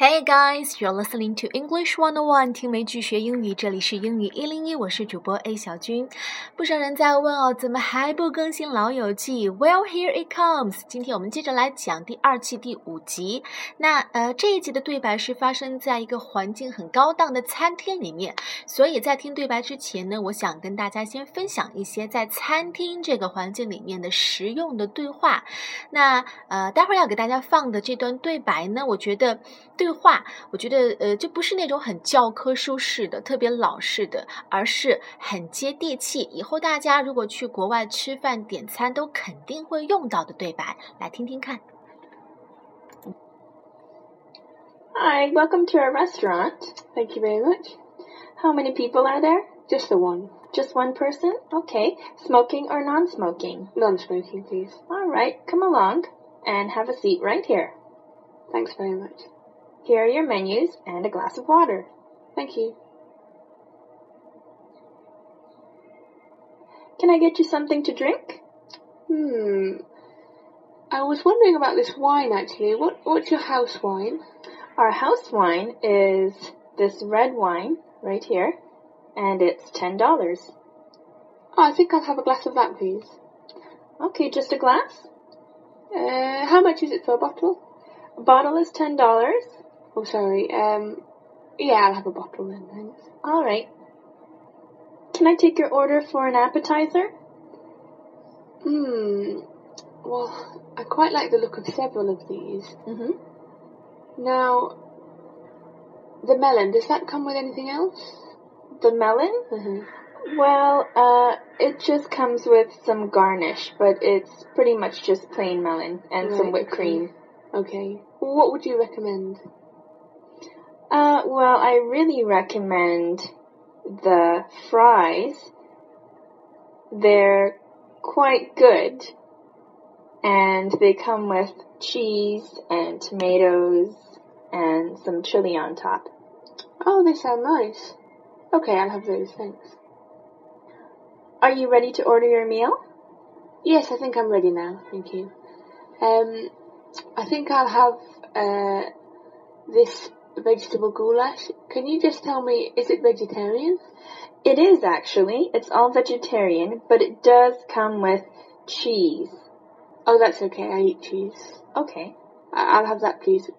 Hey guys, you're listening to English One on One，听美剧学英语，这里是英语一零一，我是主播 A 小军。不少人在问哦，怎么还不更新老友记？Well, here it comes。今天我们接着来讲第二季第五集。那呃，这一集的对白是发生在一个环境很高档的餐厅里面，所以在听对白之前呢，我想跟大家先分享一些在餐厅这个环境里面的实用的对话。那呃，待会儿要给大家放的这段对白呢，我觉得对。话，我觉得呃，就不是那种很教科书式的、特别老式的，而是很接地气。以后大家如果去国外吃饭点餐，都肯定会用到的对白，来听听看。Hi, welcome to our restaurant. Thank you very much. How many people are there? Just the one. Just one person? Okay. Smoking or non-smoking? Non-smoking, please. All right, come along and have a seat right here. Thanks very much. Here are your menus and a glass of water. Thank you. Can I get you something to drink? Hmm. I was wondering about this wine actually. What what's your house wine? Our house wine is this red wine right here, and it's ten dollars. Oh, I think I'll have a glass of that, please. Okay, just a glass. Uh, how much is it for a bottle? A bottle is ten dollars. Oh, sorry. Um, yeah, I'll have a bottle then, thanks. All right. Can I take your order for an appetizer? Hmm. Well, I quite like the look of several of these. Mm-hmm. Now, the melon, does that come with anything else? The melon? Mm-hmm. Well, uh, it just comes with some garnish, but it's pretty much just plain melon and right, some whipped okay. cream. Okay. What would you recommend? Uh, well, I really recommend the fries. They're quite good. And they come with cheese and tomatoes and some chili on top. Oh, they sound nice. Okay, I'll have those, thanks. Are you ready to order your meal? Yes, I think I'm ready now, thank you. Um, I think I'll have, uh, this vegetable goulash. Can you just tell me, is it vegetarian? It is actually. It's all vegetarian, but it does come with cheese. Oh, that's okay. I eat cheese. Okay. I- I'll have that, please.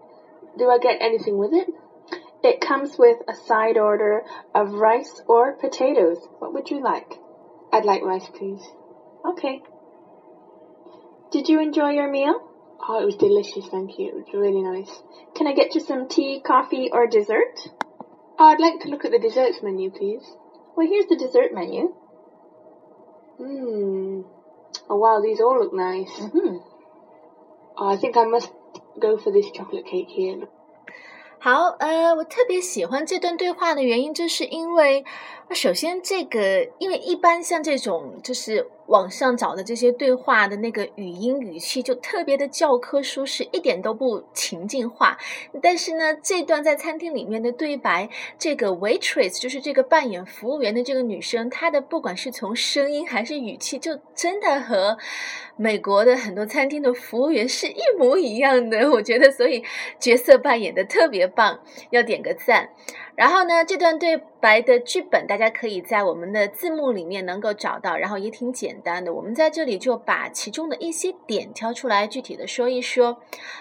Do I get anything with it? It comes with a side order of rice or potatoes. What would you like? I'd like rice, please. Okay. Did you enjoy your meal? Oh, it was delicious, thank you. It was really nice. Can I get you some tea, coffee, or dessert? Oh, I'd like to look at the desserts menu, please. Well, here's the dessert menu. Hmm. Oh, wow, these all look nice. Mm-hmm. Oh, I think I must go for this chocolate cake here. 好，呃，我特别喜欢这段对话的原因，就是因为，首先这个，因为一般像这种就是 网上找的这些对话的那个语音语气，就特别的教科书式，一点都不情境化。但是呢，这段在餐厅里面的对白，这个 waitress 就是这个扮演服务员的这个女生，她的不管是从声音还是语气，就真的和美国的很多餐厅的服务员是一模一样的。我觉得，所以角色扮演的特别棒，要点个赞。然后呢，这段对白的剧本大家可以在我们的字幕里面能够找到，然后也挺简单的。我们在这里就把其中的一些点挑出来，具体的说一说。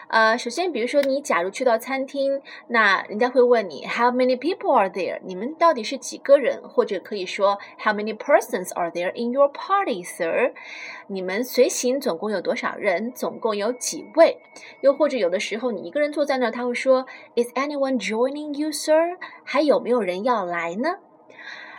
呃，首先，比如说你假如去到餐厅，那人家会问你 How many people are there？你们到底是几个人？或者可以说 How many persons are there in your party, sir？你们随行总共有多少人？总共有几位？又或者有的时候你一个人坐在那儿，他会说 Is anyone joining you, sir？还有没有人要来呢？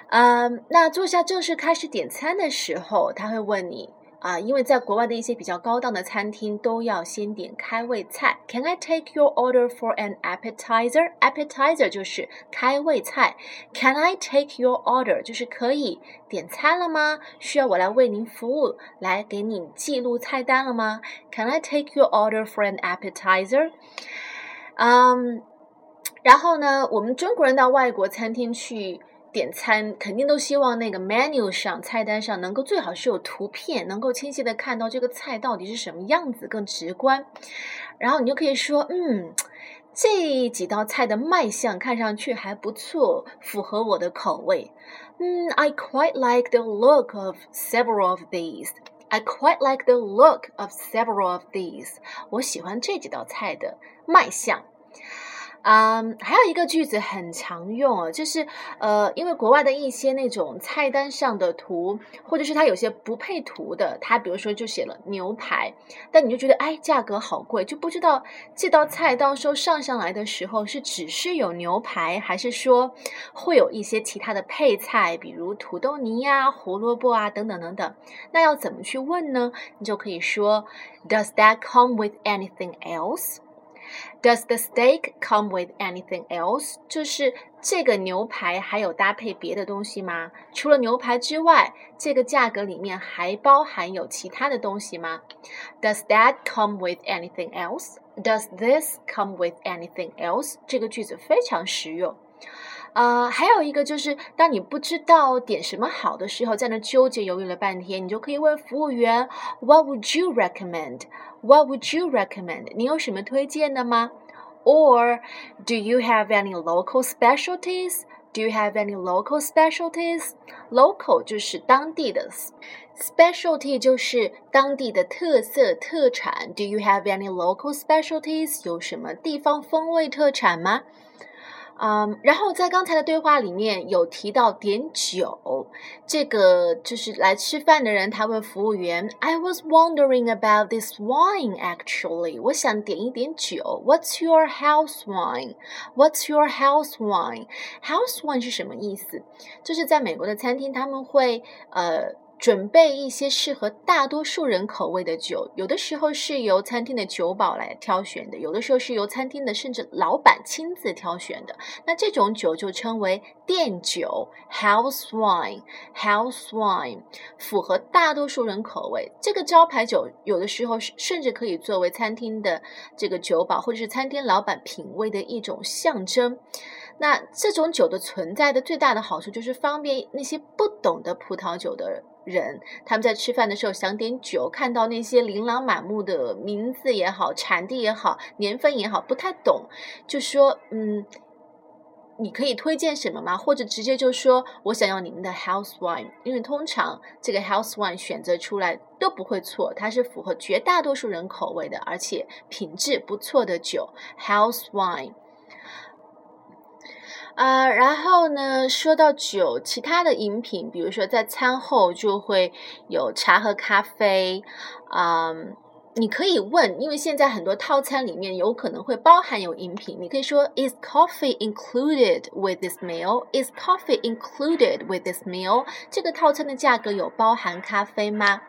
嗯，那坐下正式开始点餐的时候，他会问你啊，因为在国外的一些比较高档的餐厅都要先点开胃菜。Can I take your order for an appetizer? Appetizer 就是开胃菜。Can I take your order 就是可以点餐了吗？需要我来为您服务，来给你记录菜单了吗？Can I take your order for an appetizer? 嗯。然后呢，我们中国人到外国餐厅去点餐，肯定都希望那个 menu 上菜单上能够最好是有图片，能够清晰的看到这个菜到底是什么样子，更直观。然后你就可以说，嗯这几道菜的卖相看上去还不错，符合我的口味。嗯，I quite like the look of several of these. I quite like the look of several of these. 我喜欢这几道菜的卖相。嗯，还有一个句子很常用啊，就是呃，因为国外的一些那种菜单上的图，或者是它有些不配图的，它比如说就写了牛排，但你就觉得哎，价格好贵，就不知道这道菜到时候上上来的时候是只是有牛排，还是说会有一些其他的配菜，比如土豆泥呀、胡萝卜啊等等等等。那要怎么去问呢？你就可以说，Does that come with anything else？Does the steak come with anything else？就是这个牛排还有搭配别的东西吗？除了牛排之外，这个价格里面还包含有其他的东西吗？Does that come with anything else？Does this come with anything else？这个句子非常实用。呃，还有一个就是，当你不知道点什么好的时候，在那纠结犹豫了半天，你就可以问服务员：What would you recommend？recommend？What would you recommend？你有什么推荐的吗？Or do you have any local specialties? Do you have any local specialties? Local 就是当地的，specialty 就是当地的特色特产。Do you have any local specialties？有什么地方风味特产吗？ 嗯，然后在刚才的对话里面有提到点酒，这个就是来吃饭的人，他问服务员：“I was wondering about this wine actually，我想点一点酒。What's your house wine？What's your house wine？House wine 是什么意思？就是在美国的餐厅，他们会呃。”准备一些适合大多数人口味的酒，有的时候是由餐厅的酒保来挑选的，有的时候是由餐厅的甚至老板亲自挑选的。那这种酒就称为店酒 （house wine），house wine 符合大多数人口味。这个招牌酒有的时候甚至可以作为餐厅的这个酒保或者是餐厅老板品味的一种象征。那这种酒的存在的最大的好处就是方便那些不懂得葡萄酒的人人，他们在吃饭的时候想点酒，看到那些琳琅满目的名字也好、产地也好、年份也好，不太懂，就说嗯，你可以推荐什么吗？或者直接就说我想要你们的 house wine，因为通常这个 house wine 选择出来都不会错，它是符合绝大多数人口味的，而且品质不错的酒 house wine。呃，然后呢，说到酒，其他的饮品，比如说在餐后就会有茶和咖啡，啊，你可以问，因为现在很多套餐里面有可能会包含有饮品，你可以说，Is coffee included with this meal? Is coffee included with this meal? 这个套餐的价格有包含咖啡吗？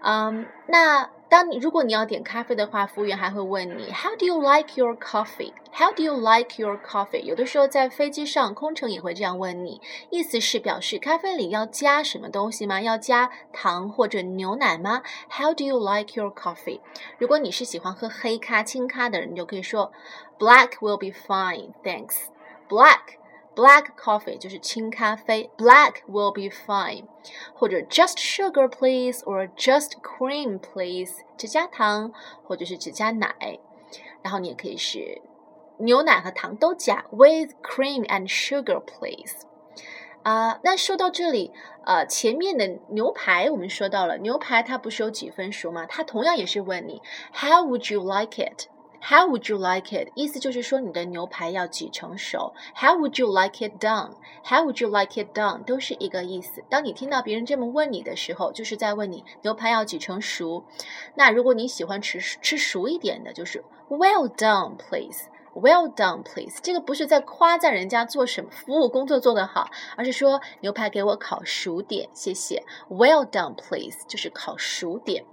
嗯，那。当你如果你要点咖啡的话，服务员还会问你 How do you like your coffee? How do you like your coffee? 有的时候在飞机上，空乘也会这样问你，意思是表示咖啡里要加什么东西吗？要加糖或者牛奶吗？How do you like your coffee? 如果你是喜欢喝黑咖、清咖的人，你就可以说 Black will be fine, thanks. Black. Black coffee 就是清咖啡，Black will be fine，或者 Just sugar please，or Just cream please，只加糖或者是只加奶，然后你也可以是牛奶和糖都加，With cream and sugar please。啊，那说到这里，呃，前面的牛排我们说到了，牛排它不是有几分熟吗？它同样也是问你，How would you like it？How would you like it？意思就是说你的牛排要几成熟。How would you like it done？How would you like it done？都是一个意思。当你听到别人这么问你的时候，就是在问你牛排要几成熟。那如果你喜欢吃吃熟一点的，就是 Well done, please。Well done, please。这个不是在夸赞人家做什么服务工作做得好，而是说牛排给我烤熟点，谢谢。Well done, please，就是烤熟点。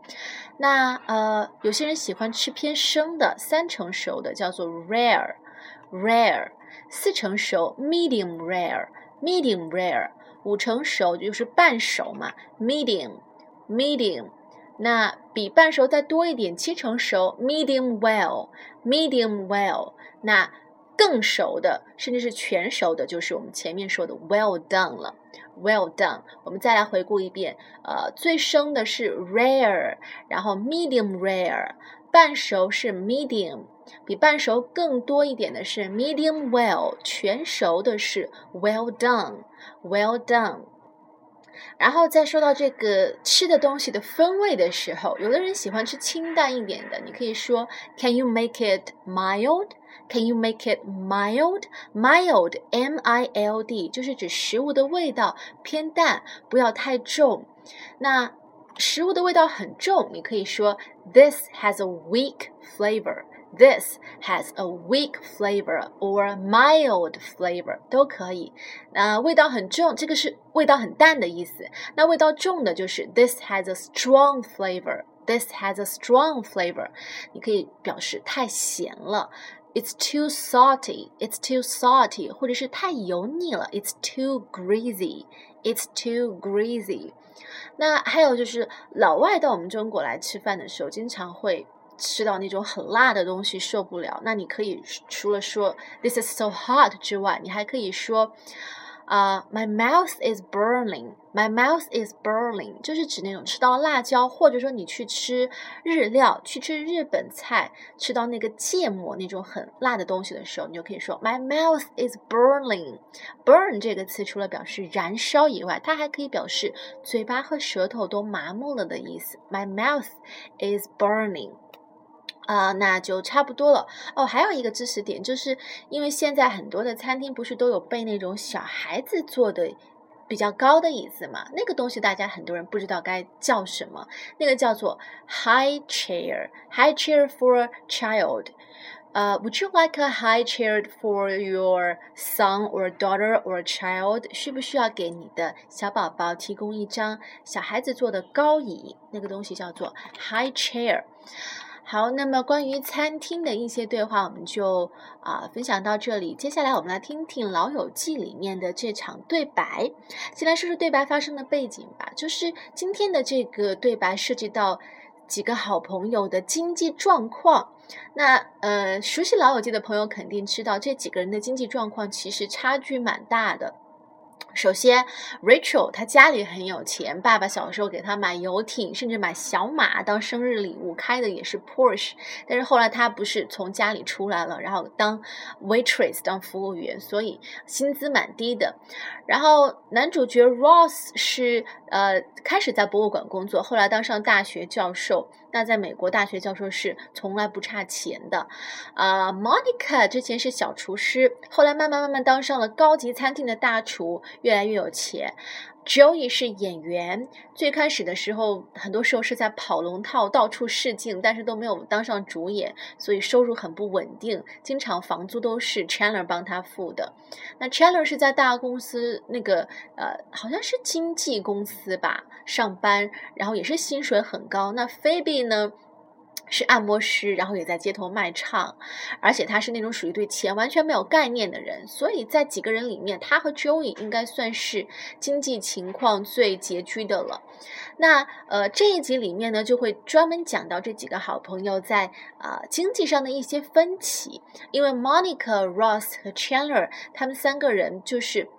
那呃，有些人喜欢吃偏生的，三成熟的叫做 rare，rare。四成熟 medium rare，medium rare。五成熟就是半熟嘛，medium，medium。那比半熟再多一点，七成熟，medium well，medium well。那更熟的，甚至是全熟的，就是我们前面说的 well done 了，well done。我们再来回顾一遍，呃，最生的是 rare，然后 medium rare，半熟是 medium，比半熟更多一点的是 medium well，全熟的是 well done，well done。然后再说到这个吃的东西的风味的时候，有的人喜欢吃清淡一点的，你可以说 Can you make it mild? Can you make it mild? Mild, M-I-L-D，就是指食物的味道偏淡，不要太重。那食物的味道很重，你可以说 This has a weak flavor. This has a weak flavor or mild flavor 都可以。那味道很重，这个是味道很淡的意思。那味道重的就是 This has a strong flavor. This has a strong flavor. 你可以表示太咸了。It's too salty. It's too salty. 或者是太油腻了。It's too greasy. It's too greasy. 那还有就是老外到我们中国来吃饭的时候，经常会。 吃到那种很辣的东西受不了，那你可以除了说 "This is so hot" 之外，你还可以说啊 "My mouth is burning", "My mouth is burning" 就是指那种吃到辣椒，或者说你去吃日料，去吃日本菜，吃到那个芥末那种很辣的东西的时候，你就可以说 "My mouth is burning". "Burn" 这个词除了表示燃烧以外，它还可以表示嘴巴和舌头都麻木了的意思。My mouth is burning. 啊，那就差不多了哦。还有一个知识点，就是因为现在很多的餐厅不是都有备那种小孩子坐的比较高的椅子嘛？那个东西大家很多人不知道该叫什么，那个叫做 high chair，high chair for child。呃，Would you like a high chair for your son or daughter or child？需不需要给你的小宝宝提供一张小孩子坐的高椅？那个东西叫做 high chair。好，那么关于餐厅的一些对话，我们就啊分享到这里。接下来我们来听听《老友记》里面的这场对白。先来说说对白发生的背景吧。就是今天的这个对白涉及到几个好朋友的经济状况。那呃，熟悉《老友记》的朋友肯定知道，这几个人的经济状况其实差距蛮大的。首先，Rachel 她家里很有钱，爸爸小时候给她买游艇，甚至买小马当生日礼物，开的也是 Porsche。但是后来她不是从家里出来了，然后当 waitress 当服务员，所以薪资蛮低的。然后男主角 Ross 是呃开始在博物馆工作，后来当上大学教授。那在美国大学教授是从来不差钱的。啊，Monica 之前是小厨师，后来慢慢慢慢当上了高级餐厅的大厨。越来越有钱。Joey 是演员，最开始的时候，很多时候是在跑龙套，到处试镜，但是都没有当上主演，所以收入很不稳定，经常房租都是 Chandler 帮他付的。那 Chandler 是在大公司那个呃，好像是经纪公司吧上班，然后也是薪水很高。那 Phoebe 呢？是按摩师，然后也在街头卖唱，而且他是那种属于对钱完全没有概念的人，所以在几个人里面，他和 Joey 应该算是经济情况最拮据的了。那呃这一集里面呢，就会专门讲到这几个好朋友在啊经济上的一些分歧，因为 Monica、Ross 和 Chandler 他们三个人就是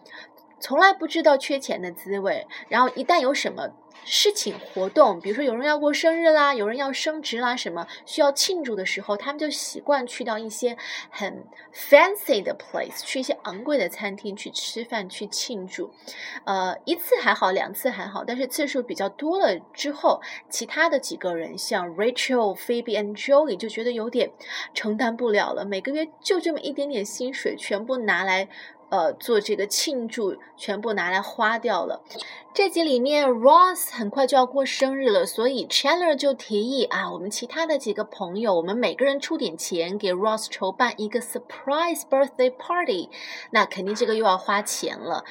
从来不知道缺钱的滋味，然后一旦有什么。事情活动，比如说有人要过生日啦，有人要升职啦，什么需要庆祝的时候，他们就习惯去到一些很 fancy 的 place，去一些昂贵的餐厅去吃饭去庆祝。呃，一次还好，两次还好，但是次数比较多了之后，其他的几个人像 Rachel、Phoebe and Joey 就觉得有点承担不了了，每个月就这么一点点薪水，全部拿来。呃，做这个庆祝，全部拿来花掉了。这集里面，Ross 很快就要过生日了，所以 Chandler 就提议啊，我们其他的几个朋友，我们每个人出点钱，给 Ross 筹办一个 surprise birthday party。那肯定这个又要花钱了，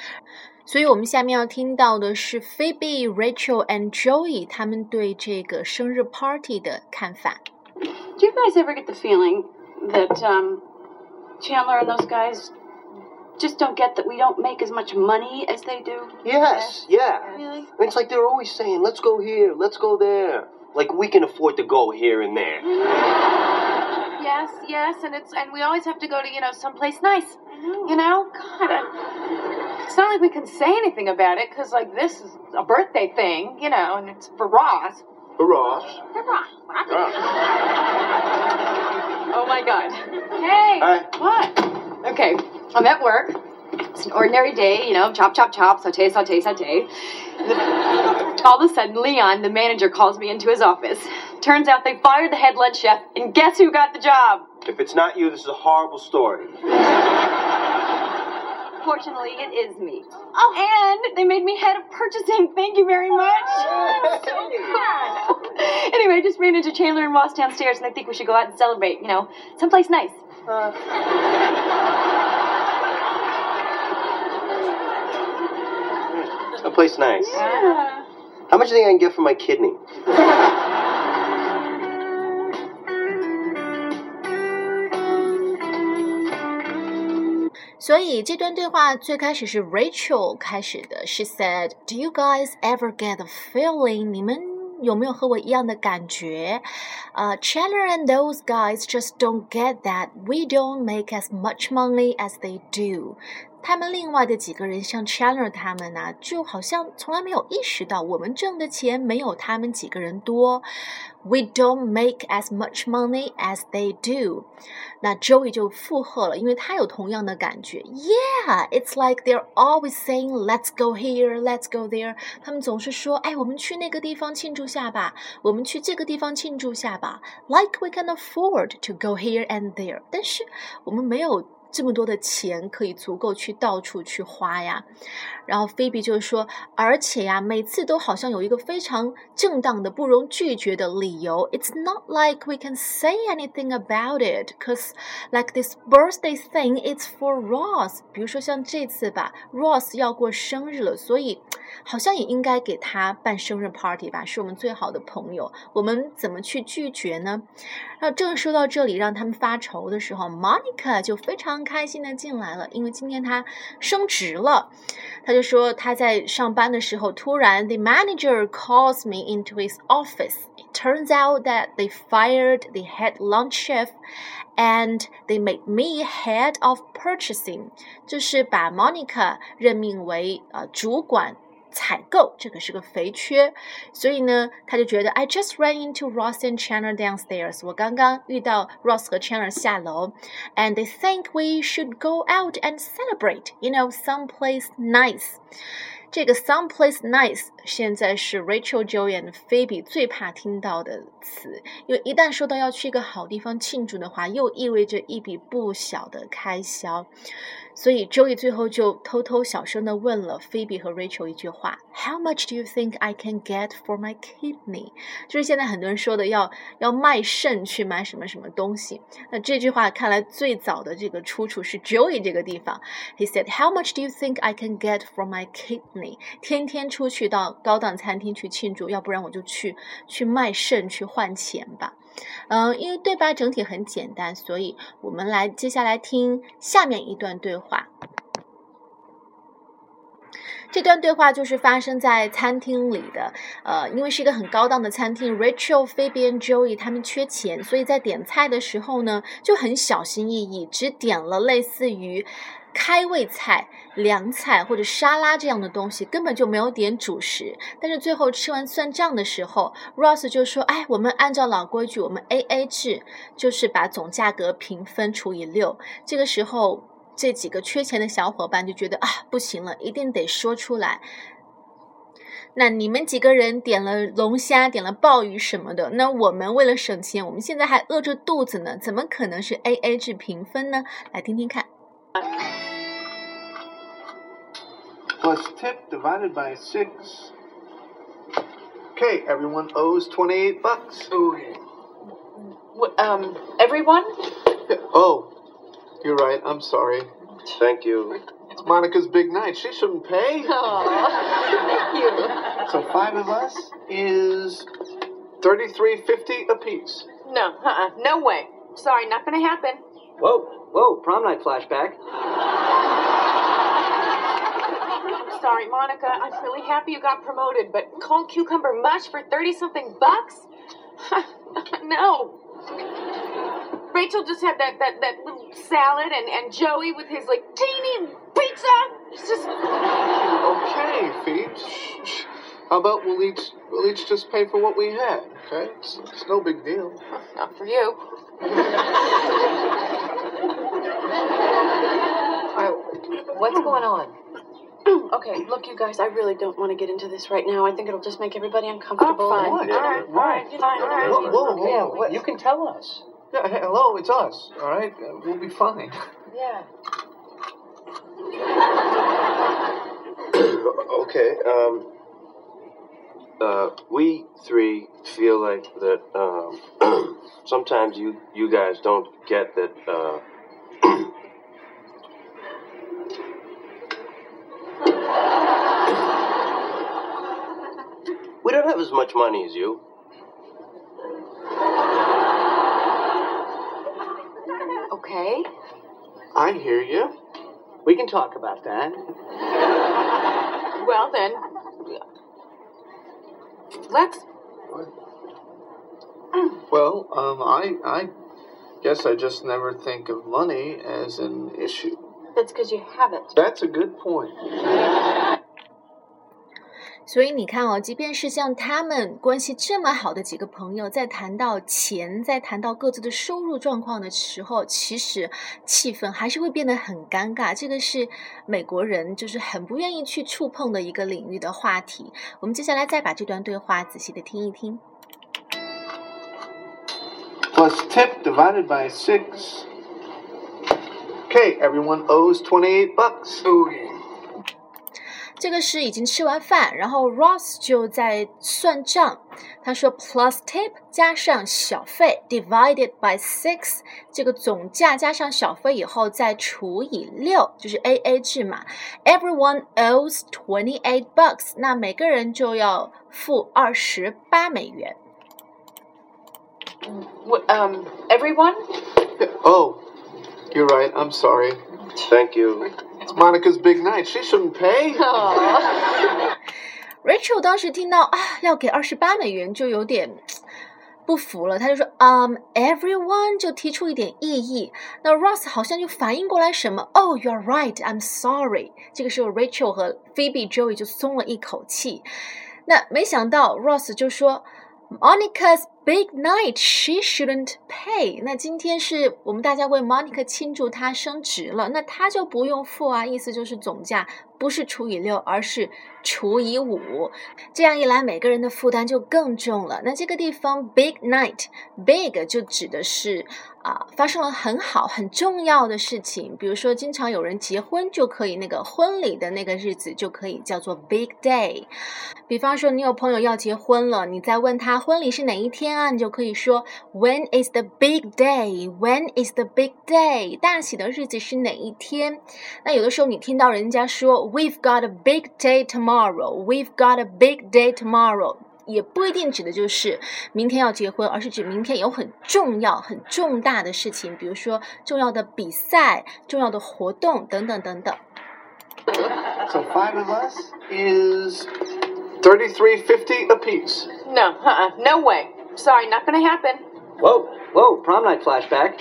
所以我们下面要听到的是 Phoebe、Rachel and Joey 他们对这个生日 party 的看法。Do you guys ever get the feeling that um, Chandler and those guys just don't get that we don't make as much money as they do? Yes, yeah. Really? It's like they're always saying, let's go here, let's go there. Like we can afford to go here and there. Yes, yes, and it's and we always have to go to you know someplace nice. You know, God, I, it's not like we can say anything about it because like this is a birthday thing, you know, and it's for Ross. For Ross. For Ross. Ah. Oh my god. Hey. Hi. What? Okay, I'm at work. It's an ordinary day, you know, chop, chop, chop, saute, saute, saute. All of a sudden, Leon, the manager, calls me into his office. Turns out they fired the head lunch chef, and guess who got the job? If it's not you, this is a horrible story. Fortunately, it is me. Oh. And they made me head of purchasing. Thank you very much. Oh, so. Anyway, I just ran into Chandler and Ross downstairs, and I think we should go out and celebrate. You know, someplace nice. A place nice. Yeah. How much do you think I can get for my kidney? 所以这段对话最开始是 Rachel 开始的，She said, "Do you guys ever get the feeling？你们 有没有和我一样的感觉？呃、uh,，Chandler and those guys just don't get that we don't make as much money as they do." 他们另外的几个人，像 Chandler 他们呢、啊，就好像从来没有意识到我们挣的钱没有他们几个人多。We don't make as much money as they do。那 Joey 就附和了，因为他有同样的感觉。Yeah, it's like they're always saying, "Let's go here, let's go there." 他们总是说，哎，我们去那个地方庆祝下吧，我们去这个地方庆祝下吧。Like we can afford to go here and there。但是我们没有。 这么多的钱可以足够去到处去花呀，然后菲比就说，而且呀，每次都好像有一个非常正当的、不容拒绝的理由。It's not like we can say anything about it, cause like this birthday thing, it's for Ross。比如说像这次吧，Ross 要过生日了，所以好像也应该给他办生日 party 吧，是我们最好的朋友，我们怎么去拒绝呢？那正说到这里，让他们发愁的时候，Monica 就非常开心的进来了，因为今天他升职了。他就说他在上班的时候，突然 the manager calls me into his office. It turns out that they fired the head lunch chef and they made me head of purchasing，就是把 Monica 任命为呃主管。采购这个是个肥缺，所以呢，他就觉得 I just ran into Ross and Chandler downstairs。我刚刚遇到 Ross 和 Chandler 下楼，and they think we should go out and celebrate, you know, someplace nice。这个 someplace nice 现在是 Rachel、Joey and Phoebe 最怕听到的词，因为一旦说到要去一个好地方庆祝的话，又意味着一笔不小的开销。所以 Joey 最后就偷偷小声的问了 Phoebe 和 Rachel 一句话：How much do you think I can get for my kidney？就是现在很多人说的要要卖肾去买什么什么东西。那这句话看来最早的这个出处是 Joey 这个地方。He said, How much do you think I can get for my kidney？天天出去到高档餐厅去庆祝，要不然我就去去卖肾去换钱吧。嗯，因为对白整体很简单，所以我们来接下来听下面一段对话。这段对话就是发生在餐厅里的，呃，因为是一个很高档的餐厅，Rachel、Phoebe 和 Joey 他们缺钱，所以在点菜的时候呢，就很小心翼翼，只点了类似于。开胃菜、凉菜或者沙拉这样的东西根本就没有点主食，但是最后吃完算账的时候，Ross 就说：“哎，我们按照老规矩，我们 A A 制，就是把总价格平分除以六。”这个时候，这几个缺钱的小伙伴就觉得啊，不行了，一定得说出来。那你们几个人点了龙虾，点了鲍鱼什么的，那我们为了省钱，我们现在还饿着肚子呢，怎么可能是 A A 制平分呢？来听听看。Plus tip divided by six. Okay, everyone owes 28 bucks. Okay. What, um, everyone? Oh, you're right. I'm sorry. Thank you. It's Monica's big night. She shouldn't pay. thank you. So five of us is 33.50 apiece. No, uh-uh, no way. Sorry, not gonna happen. Whoa, whoa, prom night flashback. Sorry, Monica. I'm really happy you got promoted, but cold cucumber mush for 30 something bucks? no. Rachel just had that, that, that little salad, and, and Joey with his like teeny pizza. It's just. Okay, Phoebes. How about we'll each we'll each just pay for what we had, okay? It's, it's no big deal. Not for you. What's going on? Okay, look, you guys, I really don't want to get into this right now. I think it'll just make everybody uncomfortable. fine. All right, all right, fine, all right. Whoa, whoa, whoa. Yeah, what, you can tell us. Yeah, hey, hello, it's us. All right, uh, we'll be fine. Yeah. okay. Um. Uh, we three feel like that. Um, sometimes you you guys don't get that. Uh, we don't have as much money as you. Okay. I hear you. We can talk about that. Well, then, let's. Well, um, I I guess I just never think of money as an issue. That's because you haven't. That's a good point. 所以你看哦，即便是像他们关系这么好的几个朋友，在谈到钱，在谈到各自的收入状况的时候，其实气氛还是会变得很尴尬。这个是美国人就是很不愿意去触碰的一个领域的话题。我们接下来再把这段对话仔细的听一听。Plus tip divided by six. Okay, everyone owes twenty-eight bucks. 这个是已经吃完饭，然后 Ross 就在算账。他说 plus tip 加上小费 divided by six，这个总价加上小费以后再除以六，就是 A A 制嘛。Everyone owes twenty eight bucks，那每个人就要付二十八美元。 What, um, everyone? Oh, you're right. I'm sorry. Thank you. It's Monica's big night. She shouldn't pay. Rachel 当时听到啊要给二十八美元，就有点不服了，他就说嗯、um,，everyone 就提出一点异议。那 Ross 好像就反应过来什么，Oh, you're right, I'm sorry。这个时候 Rachel 和 Phoebe、Joey 就松了一口气。那没想到 Ross 就说 Monica's big night, she shouldn't pay。那今天是我们大家为 Monica 庆祝她升职了，那她就不用付啊，意思就是总价不是除以六，而是除以五。这样一来，每个人的负担就更重了。那这个地方 big night，big 就指的是啊、发生了很好很重要的事情，比如说经常有人结婚就可以那个婚礼的那个日子就可以叫做 big day。比方说你有朋友要结婚了，你再问他婚礼是哪一天啊，你就可以说 When is the big day? When is the big day? 大喜的日子是哪一天？那有的时候你听到人家说 We've got a big day tomorrow. We've got a big day tomorrow. 也不一定指的就是明天要结婚，而是指明天有很重要、很重大的事情，比如说重要的比赛、重要的活动等等等等。So five of us is thirty-three fifty apiece. No, uh-uh, no way. Sorry, not gonna happen. Whoa, whoa, prom night flashback.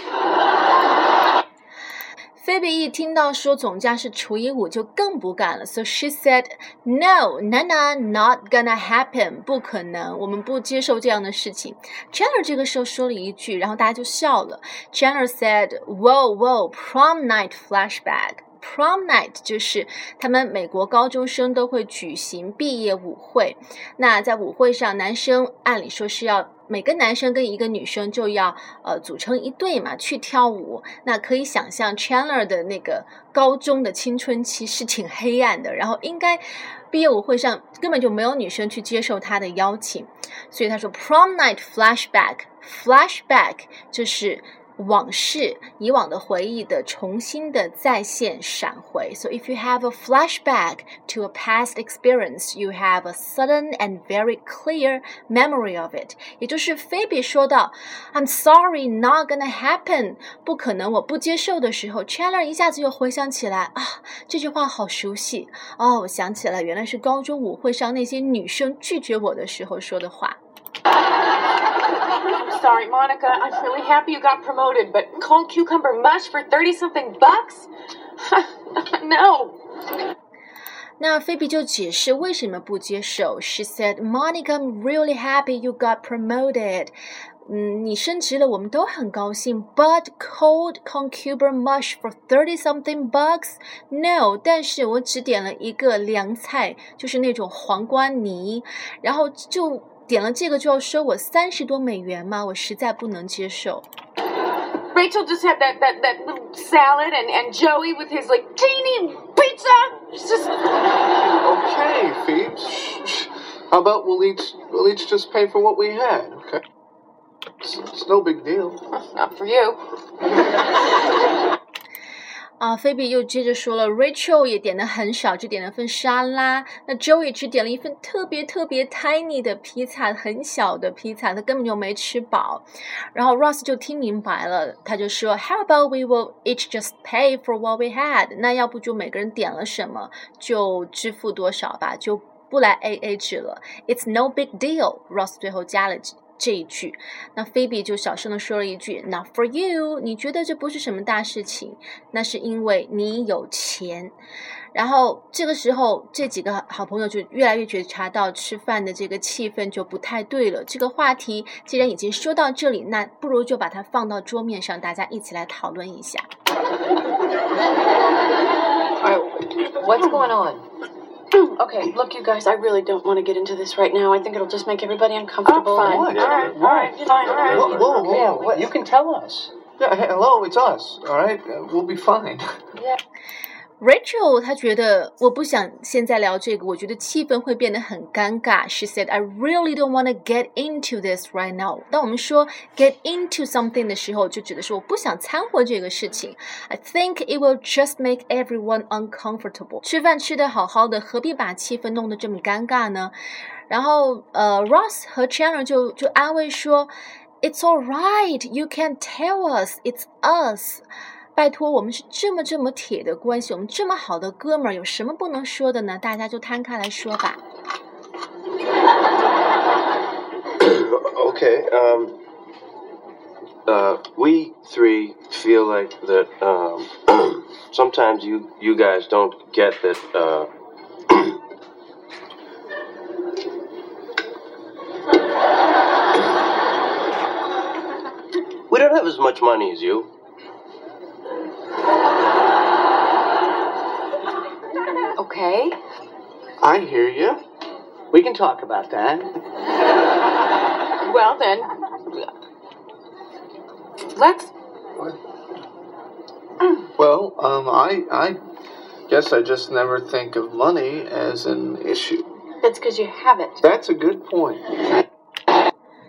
菲比一听到说总价是除以五，就更不干了。So she said, "No, Nana, not gonna happen，不可能，我们不接受这样的事情。”Chandler 这个时候说了一句，然后大家就笑了。Chandler said, "Whoa, whoa, prom night flashback." Prom night 就是他们美国高中生都会举行毕业舞会。那在舞会上，男生按理说是要每个男生跟一个女生就要呃组成一对嘛去跳舞。那可以想象 Chandler 的那个高中的青春期是挺黑暗的，然后应该毕业舞会上根本就没有女生去接受他的邀请，所以他说 prom night flashback，flashback 就是。往事、以往的回忆的重新的再现、闪回。So if you have a flashback to a past experience, you have a sudden and very clear memory of it。也就是菲比说到 "I'm sorry, not gonna happen"，不可能，我不接受的时候，Chandler 一下子又回想起来啊，这句话好熟悉哦，我想起来，原来是高中舞会上那些女生拒绝我的时候说的话。Sorry, Monica. I'm really happy you got promoted, but cold cucumber mush for 30 something bucks? no. 那菲比就解释为什么不接受。She said, "Monica, I'm really happy you got promoted." 嗯，你升职了，我们都很高兴。But cold cucumber mush for thirty something bucks? No，但是我只点了一个凉菜，就是那种黄瓜泥，然后就 点了这个就要收我三十多美元吗？我实在不能接受。 Rachel just had that that that little salad, and and Joey with his like teeny pizza. It's just Okay, Phoebe. Shh, shh. How about we'll each we'll each just pay for what we had, okay? It's, it's no big deal. not for you. 啊，菲比又接着说了，Rachel 也点的很少，只点了份沙拉。那 Joey 只点了一份特别特别 tiny 的披萨，很小的披萨，他根本就没吃饱。然后 Ross 就听明白了，他就说，How about we will each just pay for what we had？那要不就每个人点了什么就支付多少吧，就不来 A A 制了。It's no big deal。Ross 最后加了这一句，那菲比就小声的说了一句：“Not for you。”你觉得这不是什么大事情？那是因为你有钱。然后这个时候，这几个好朋友就越来越觉察到吃饭的这个气氛就不太对了。这个话题既然已经说到这里，那不如就把它放到桌面上，大家一起来讨论一下。What's going on? Okay, look, you guys, I really don't want to get into this right now. I think it'll just make everybody uncomfortable. fine. What? All right, all right, fine, all right. Whoa, whoa, whoa. Yeah, what, you can tell us. Yeah, hey, hello, it's us. All right, uh, we'll be fine. Rachel 她觉得我不想现在聊这个，我觉得气氛会变得很尴尬。She said, "I really don't want to get into this right now." 当我们说 get into something 的时候，就指的是我不想掺和这个事情。I think it will just make everyone uncomfortable. 吃饭吃得好好的，何必把气氛弄得这么尴尬呢？然后呃，Ross 和 Chandler 就就安慰说，It's all right, you can tell us, it's us. 拜托，我们是这么这么铁的关系，我们这么好的哥们儿，有什么不能说的呢？大家就摊开来说吧。okay. Um, uh, we three feel like that. Um, sometimes you you guys don't get that. Uh, we don't have as much money as you. Okay. I hear you. We can talk about that. Well then, let's. Well, um, I I guess I just never think of money as an issue. That's because you have it. That's a good point.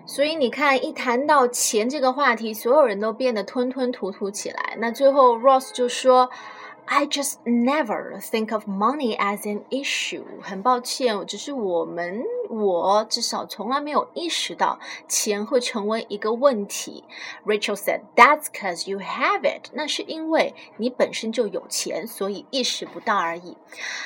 所以你看，一谈到钱这个话题，所有人都变得吞吞吐吐起来。那最后 Ross 就说 ：“I just never think of money as an issue。”很抱歉，只是我们我至少从来没有意识到钱会成为一个问题。Rachel said, "That's because you have it." 那是因为你本身就有钱，所以意识不到而已。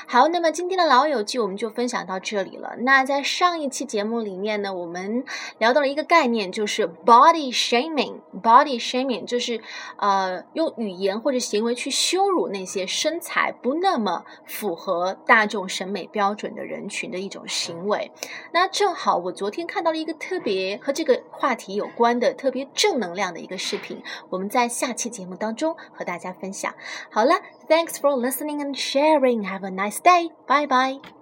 好，那么今天的老友记我们就分享到这里了。那在上一期节目里面呢，我们聊到了一个概念，就是 body shaming。body shaming 就是呃用语言或者行为去羞辱那些身材不那么符合大众审美标准的人群的一种行为。那正好我昨天看到了一个特别和这个话题有关的特别正能量的一个视频，我们在下期节目当中和大家分享。好了，Thanks for listening and sharing. Have a nice day. Bye bye.